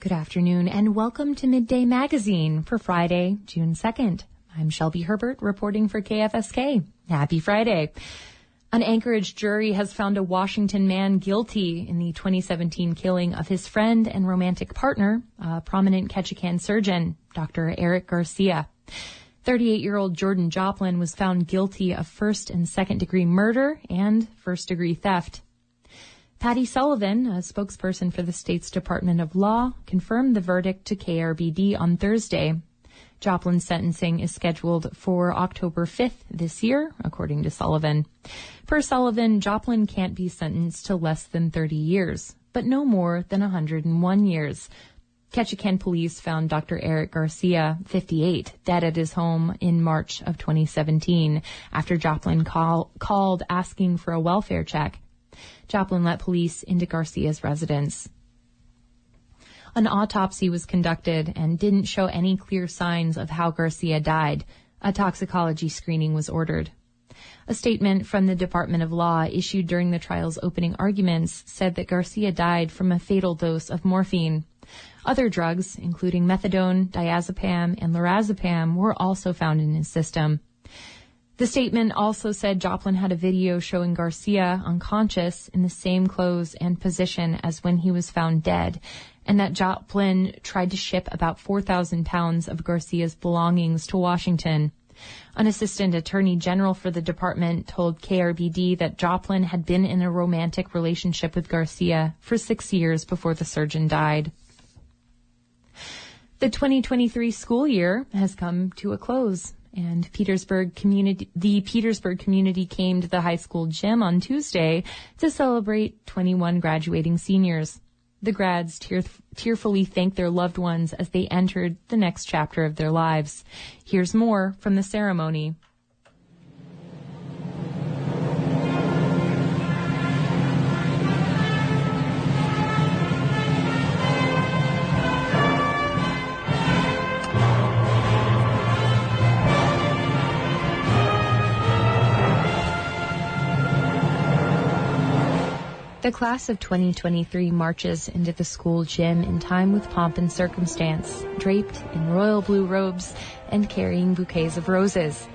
Good afternoon and welcome to Midday Magazine for Friday, June 2nd. I'm Shelby Herbert reporting for KFSK. Happy Friday. An Anchorage jury has found a Washington man guilty in the 2017 killing of his friend and romantic partner, a prominent Ketchikan surgeon, Dr. Eric Garcia. 38 year old Jordan Joplin was found guilty of first and second degree murder and first degree theft. Patty Sullivan, a spokesperson for the state's Department of Law, confirmed the verdict to KRBD on Thursday. Joplin's sentencing is scheduled for October 5th this year, according to Sullivan. Per Sullivan, Joplin can't be sentenced to less than 30 years, but no more than 101 years. Ketchikan police found Dr. Eric Garcia, 58, dead at his home in March of 2017 after Joplin call, called asking for a welfare check. Joplin let police into Garcia's residence. An autopsy was conducted and didn't show any clear signs of how Garcia died. A toxicology screening was ordered. A statement from the Department of Law issued during the trial's opening arguments said that Garcia died from a fatal dose of morphine. Other drugs, including methadone, diazepam, and lorazepam, were also found in his system. The statement also said Joplin had a video showing Garcia unconscious in the same clothes and position as when he was found dead, and that Joplin tried to ship about 4,000 pounds of Garcia's belongings to Washington. An assistant attorney general for the department told KRBD that Joplin had been in a romantic relationship with Garcia for six years before the surgeon died. The 2023 school year has come to a close and Petersburg community, the Petersburg community came to the high school gym on Tuesday to celebrate 21 graduating seniors. The grads tear- tearfully thanked their loved ones as they entered the next chapter of their lives. Here's more from the ceremony. The class of 2023 marches into the school gym in time with pomp and circumstance, draped in royal blue robes and carrying bouquets of roses.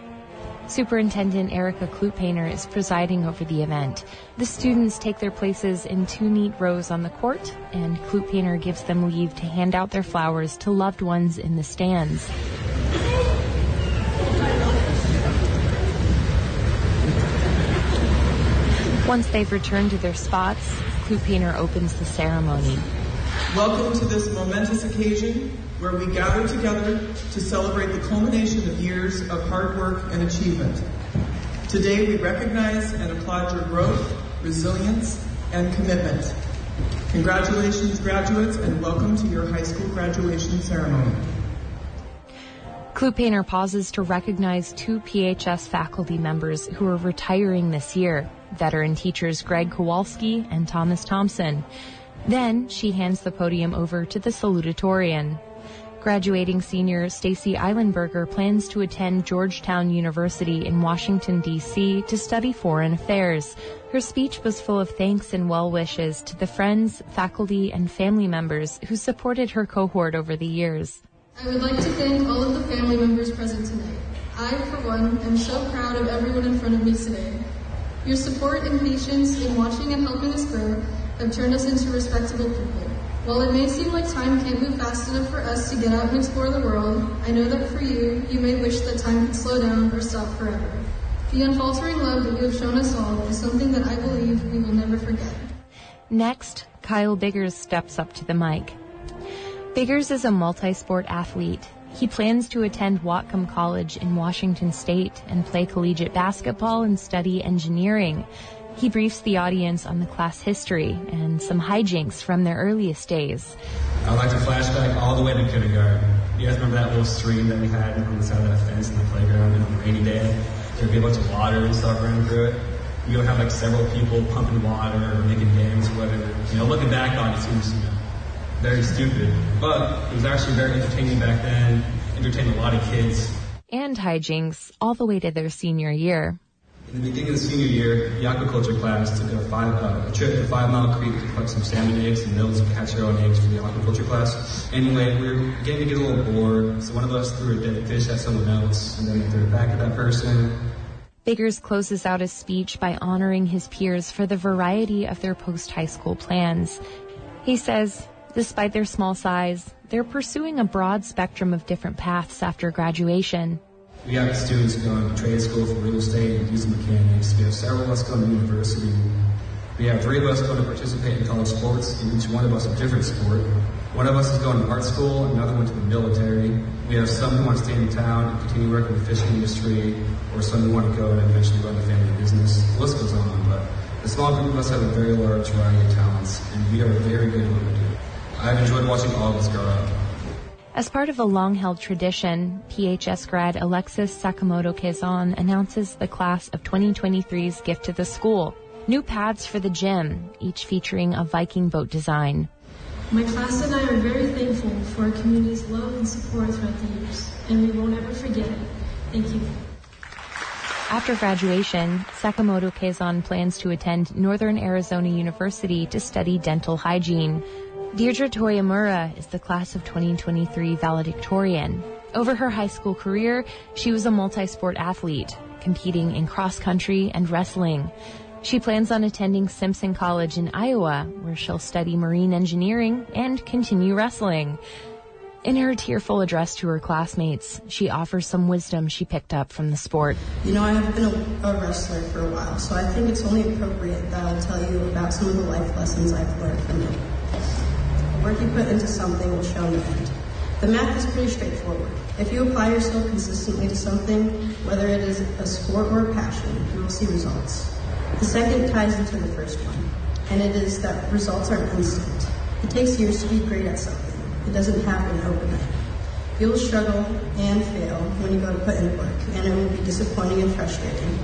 Superintendent Erica Kludt-Painter is presiding over the event. The students take their places in two neat rows on the court, and Kludt-Painter gives them leave to hand out their flowers to loved ones in the stands. Once they've returned to their spots, Kludt-Painter opens the ceremony. Welcome to this momentous occasion where we gather together to celebrate the culmination of years of hard work and achievement. Today we recognize and applaud your growth, resilience, and commitment. Congratulations, graduates, and welcome to your high school graduation ceremony. Kludt-Painter pauses to recognize two PHS faculty members who are retiring this year veteran teachers Greg Kowalski and Thomas Thompson. Then she hands the podium over to the salutatorian. Graduating senior Stacy Eilenberger plans to attend Georgetown University in Washington, D.C. to study foreign affairs. Her speech was full of thanks and well wishes to the friends, faculty, and family members who supported her cohort over the years. I would like to thank all of the family members present tonight. I, for one, am so proud of everyone in front of me today. Your support and patience in watching and helping us grow have turned us into respectable people. While it may seem like time can't move fast enough for us to get out and explore the world, I know that for you, you may wish that time could slow down or stop forever. The unfaltering love that you have shown us all is something that I believe we will never forget. Next, Kyle Biggers steps up to the mic. Biggers is a multi-sport athlete. He plans to attend Whatcom College in Washington State and play collegiate basketball and study engineering. He briefs the audience on the class history and some hijinks from their earliest days. I'd like to flashback all the way to kindergarten. You guys remember that little stream that we had on the side of that fence in the playground on a rainy day? There'd be a bunch of water and stuff running through it. We would have like several people pumping water or making dams or whatever. You know, looking back on it seems, you know, very stupid. But it was actually very entertaining back then, entertained a lot of kids. And hijinks all the way to their senior year. In the beginning of the senior year, the aquaculture class took a, five, uh, a trip to Five Mile Creek to collect some salmon eggs and mills to hatch our own eggs for the aquaculture class. Anyway, we were getting to get a little bored, so one of us threw a dead fish at someone else, and then they threw it back at that person. Biggers closes out his speech by honoring his peers for the variety of their post-high school plans. He says, despite their small size, they're pursuing a broad spectrum of different paths after graduation. We have students going to trade school for real estate and diesel mechanics. We have several of us going to university. We have three of us going to participate in college sports, and each one of us a different sport. One of us is going to art school, another one to the military. We have some who want to stay in town and continue working in the fishing industry, or some who want to go and eventually run a family business. The list goes on, but the small group of us have a very large variety of talents, and we are very good at. I've enjoyed watching all of us grow up. As part of a long-held tradition, PHS grad Alexis Sakamoto Kezon announces the class of 2023's gift to the school. New pads for the gym, each featuring a Viking boat design. My class and I are very thankful for our community's love and support throughout the years, and we won't ever forget it. Thank you. After graduation, Sakamoto Kezon plans to attend Northern Arizona University to study dental hygiene. Deirdre Toyamura is the class of 2023 valedictorian. Over her high school career, she was a multi-sport athlete, competing in cross country and wrestling. She plans on attending Simpson College in Iowa, where she'll study marine engineering and continue wrestling. In her tearful address to her classmates, she offers some wisdom she picked up from the sport. You know, I have been a, a, wrestler for a while, so I think it's only appropriate that I'll tell you about some of the life lessons I've learned from it work you put into something will show in the end. The math is pretty straightforward. If you apply yourself consistently to something, whether it is a sport or a passion, you will see results. The second ties into the first one, and it is that results aren't instant. It takes years to be great at something. It doesn't happen overnight. You will struggle and fail when you go to put in work, and it will be disappointing and frustrating.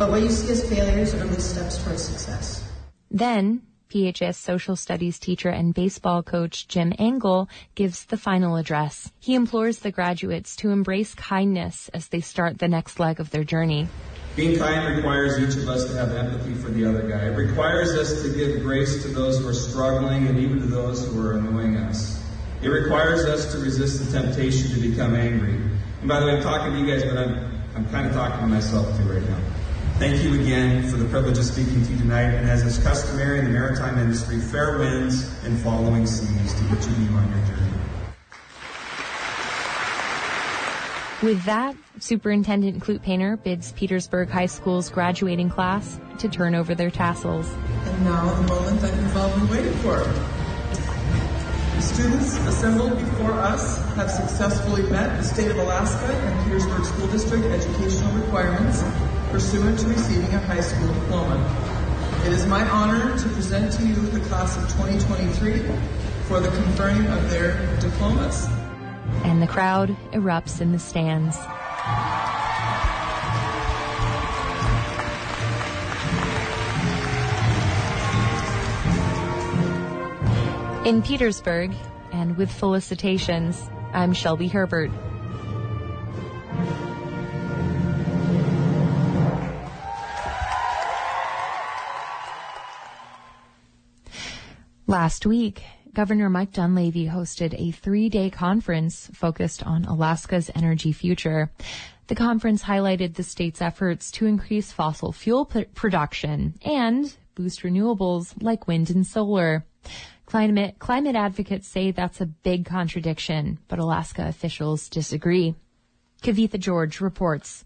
But what you see as failures are the steps towards success. Then, PHS social studies teacher and baseball coach Jim Engel gives the final address. He implores the graduates to embrace kindness as they start the next leg of their journey. Being kind requires each of us to have empathy for the other guy. It requires us to give grace to those who are struggling and even to those who are annoying us. It requires us to resist the temptation to become angry. And by the way, I'm talking to you guys, but I'm, I'm kind of talking to myself too right now. Thank you again for the privilege of speaking to you tonight, and as is customary in the maritime industry, fair winds and following seas to each of you on your journey. With that, Superintendent Kludt-Painter bids Petersburg High School's graduating class to turn over their tassels. And now the moment that you've all been waiting for. Students assembled before us have successfully met the State of Alaska and Petersburg School District educational requirements pursuant to receiving a high school diploma. It is my honor to present to you the class of 2023 for the conferring of their diplomas. And the crowd erupts in the stands. In Petersburg, and with felicitations, I'm Shelby Herbert. Last week, Governor Mike Dunleavy hosted a three-day conference focused on Alaska's energy future. The conference highlighted the state's efforts to increase fossil fuel p- production and boost renewables like wind and solar. Climate, climate advocates say that's a big contradiction, but Alaska officials disagree. Kavitha George reports.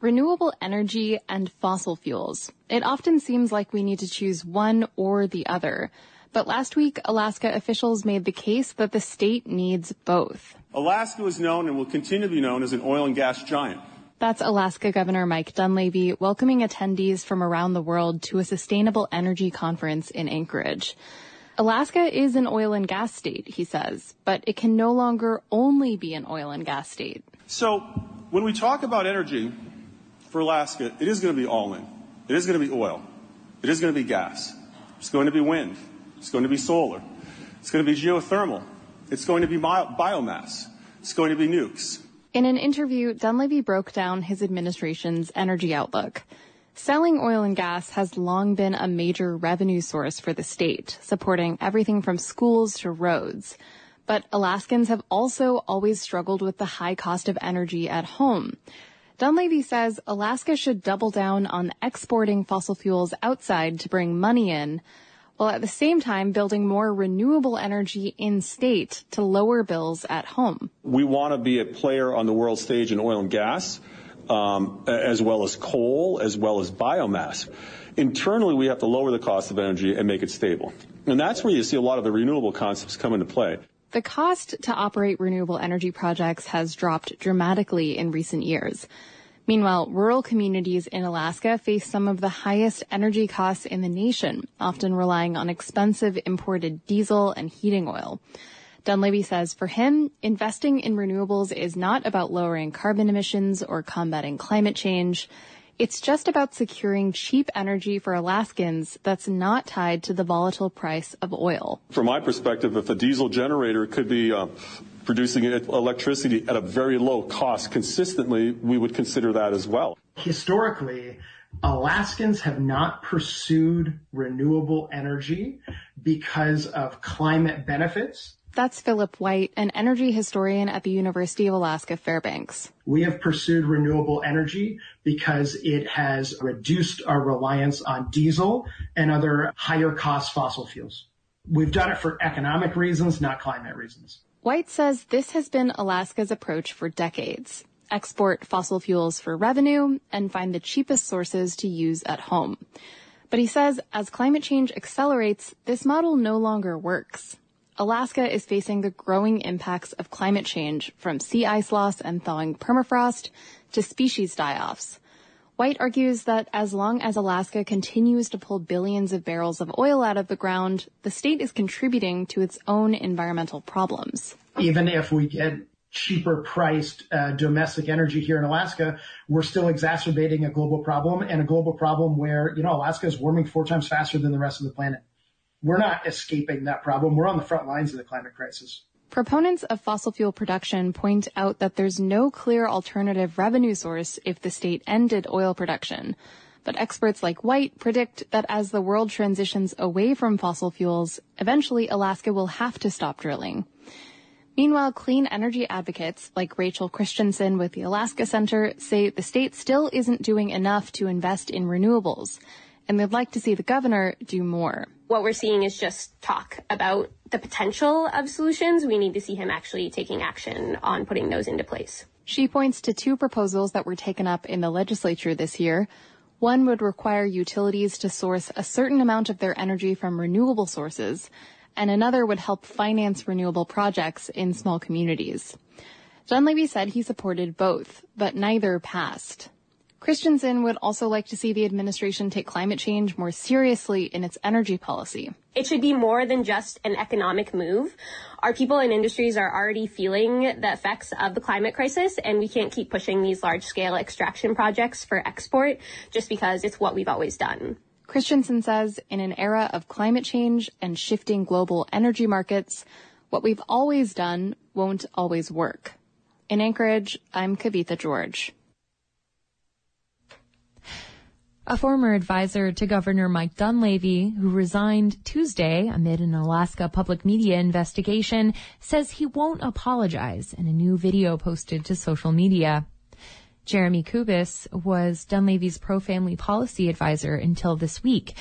Renewable energy and fossil fuels. It often seems like we need to choose one or the other. But last week, Alaska officials made the case that the state needs both. Alaska is known and will continue to be known as an oil and gas giant. That's Alaska Governor Mike Dunleavy welcoming attendees from around the world to a sustainable energy conference in Anchorage. Alaska is an oil and gas state, he says, but it can no longer only be an oil and gas state. So when we talk about energy for Alaska, it is going to be all in. It is going to be oil. It is going to be gas. It's going to be wind. It's going to be solar. It's going to be geothermal. It's going to be biomass. It's going to be nukes. In an interview, Dunleavy broke down his administration's energy outlook. Selling oil and gas has long been a major revenue source for the state, supporting everything from schools to roads. But Alaskans have also always struggled with the high cost of energy at home. Dunleavy says Alaska should double down on exporting fossil fuels outside to bring money in, while at the same time building more renewable energy in state to lower bills at home. We want to be a player on the world stage in oil and gas um, as well as coal, as well as biomass. Internally, we have to lower the cost of energy and make it stable. And that's where you see a lot of the renewable concepts come into play. The cost to operate renewable energy projects has dropped dramatically in recent years. Meanwhile, rural communities in Alaska face some of the highest energy costs in the nation, often relying on expensive imported diesel and heating oil. Dunleavy says for him, investing in renewables is not about lowering carbon emissions or combating climate change. It's just about securing cheap energy for Alaskans that's not tied to the volatile price of oil. From my perspective, if a diesel generator could be uh, producing electricity at a very low cost consistently, we would consider that as well. Historically, Alaskans have not pursued renewable energy because of climate benefits that's Philip Wight, an energy historian at the University of Alaska Fairbanks. We have pursued renewable energy because it has reduced our reliance on diesel and other higher cost fossil fuels. We've done it for economic reasons, not climate reasons. Wight says this has been Alaska's approach for decades. Export fossil fuels for revenue and find the cheapest sources to use at home. But he says as climate change accelerates, this model no longer works. Alaska is facing the growing impacts of climate change from sea ice loss and thawing permafrost to species die-offs. Wight argues that as long as Alaska continues to pull billions of barrels of oil out of the ground, the state is contributing to its own environmental problems. Even if we get cheaper priced uh, domestic energy here in Alaska, we're still exacerbating a global problem and a global problem where, you know, Alaska is warming four times faster than the rest of the planet we're not escaping that problem. We're on the front lines of the climate crisis. Proponents of fossil fuel production point out that there's no clear alternative revenue source if the state ended oil production. But experts like Wight predict that as the world transitions away from fossil fuels, eventually Alaska will have to stop drilling. Meanwhile, clean energy advocates like Rachel Christensen with the Alaska Center say the state still isn't doing enough to invest in renewables, and they'd like to see the governor do more what we're seeing is just talk about the potential of solutions. We need to see him actually taking action on putting those into place. She points to two proposals that were taken up in the legislature this year. One would require utilities to source a certain amount of their energy from renewable sources, and another would help finance renewable projects in small communities. Dunleavy said he supported both, but neither passed. Christensen would also like to see the administration take climate change more seriously in its energy policy. It should be more than just an economic move. Our people and industries are already feeling the effects of the climate crisis, and we can't keep pushing these large scale extraction projects for export just because it's what we've always done. Christensen says in an era of climate change and shifting global energy markets, what we've always done won't always work. In Anchorage, I'm Kavitha George. A former advisor to Governor Mike Dunleavy, who resigned Tuesday amid an Alaska public media investigation, says he won't apologize in a new video posted to social media. Jeremy Kubis was Dunleavy's pro-family policy advisor until this week.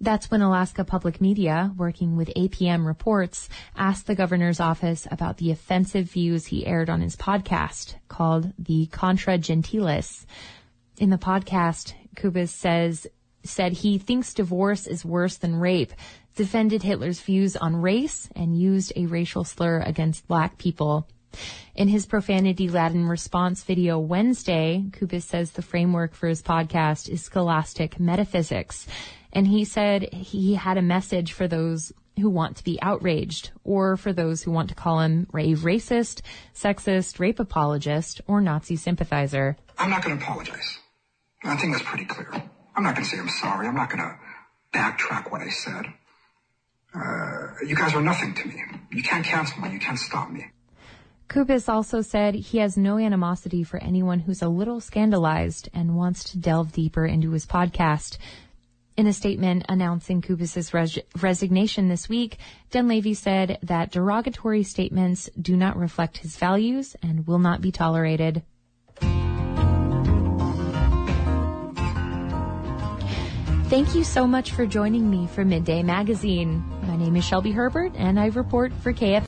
That's when Alaska Public Media, working with APM Reports, asked the governor's office about the offensive views he aired on his podcast called The Contra Gentiles. In the podcast, Kubis says, said he thinks divorce is worse than rape, defended Hitler's views on race, and used a racial slur against black people. In his profanity Laden response video Wednesday, Kubis says the framework for his podcast is scholastic metaphysics. And he said he had a message for those who want to be outraged or for those who want to call him a racist, sexist, rape apologist, or Nazi sympathizer. I'm not going to apologize. I think that's pretty clear. I'm not going to say I'm sorry. I'm not going to backtrack what I said. Uh, you guys are nothing to me. You can't cancel me. You can't stop me. Kubis also said he has no animosity for anyone who's a little scandalized and wants to delve deeper into his podcast. In a statement announcing Kubis's res- resignation this week, Dunleavy said that derogatory statements do not reflect his values and will not be tolerated. Thank you so much for joining me for Midday Magazine. My name is Shelby Herbert and I report for KF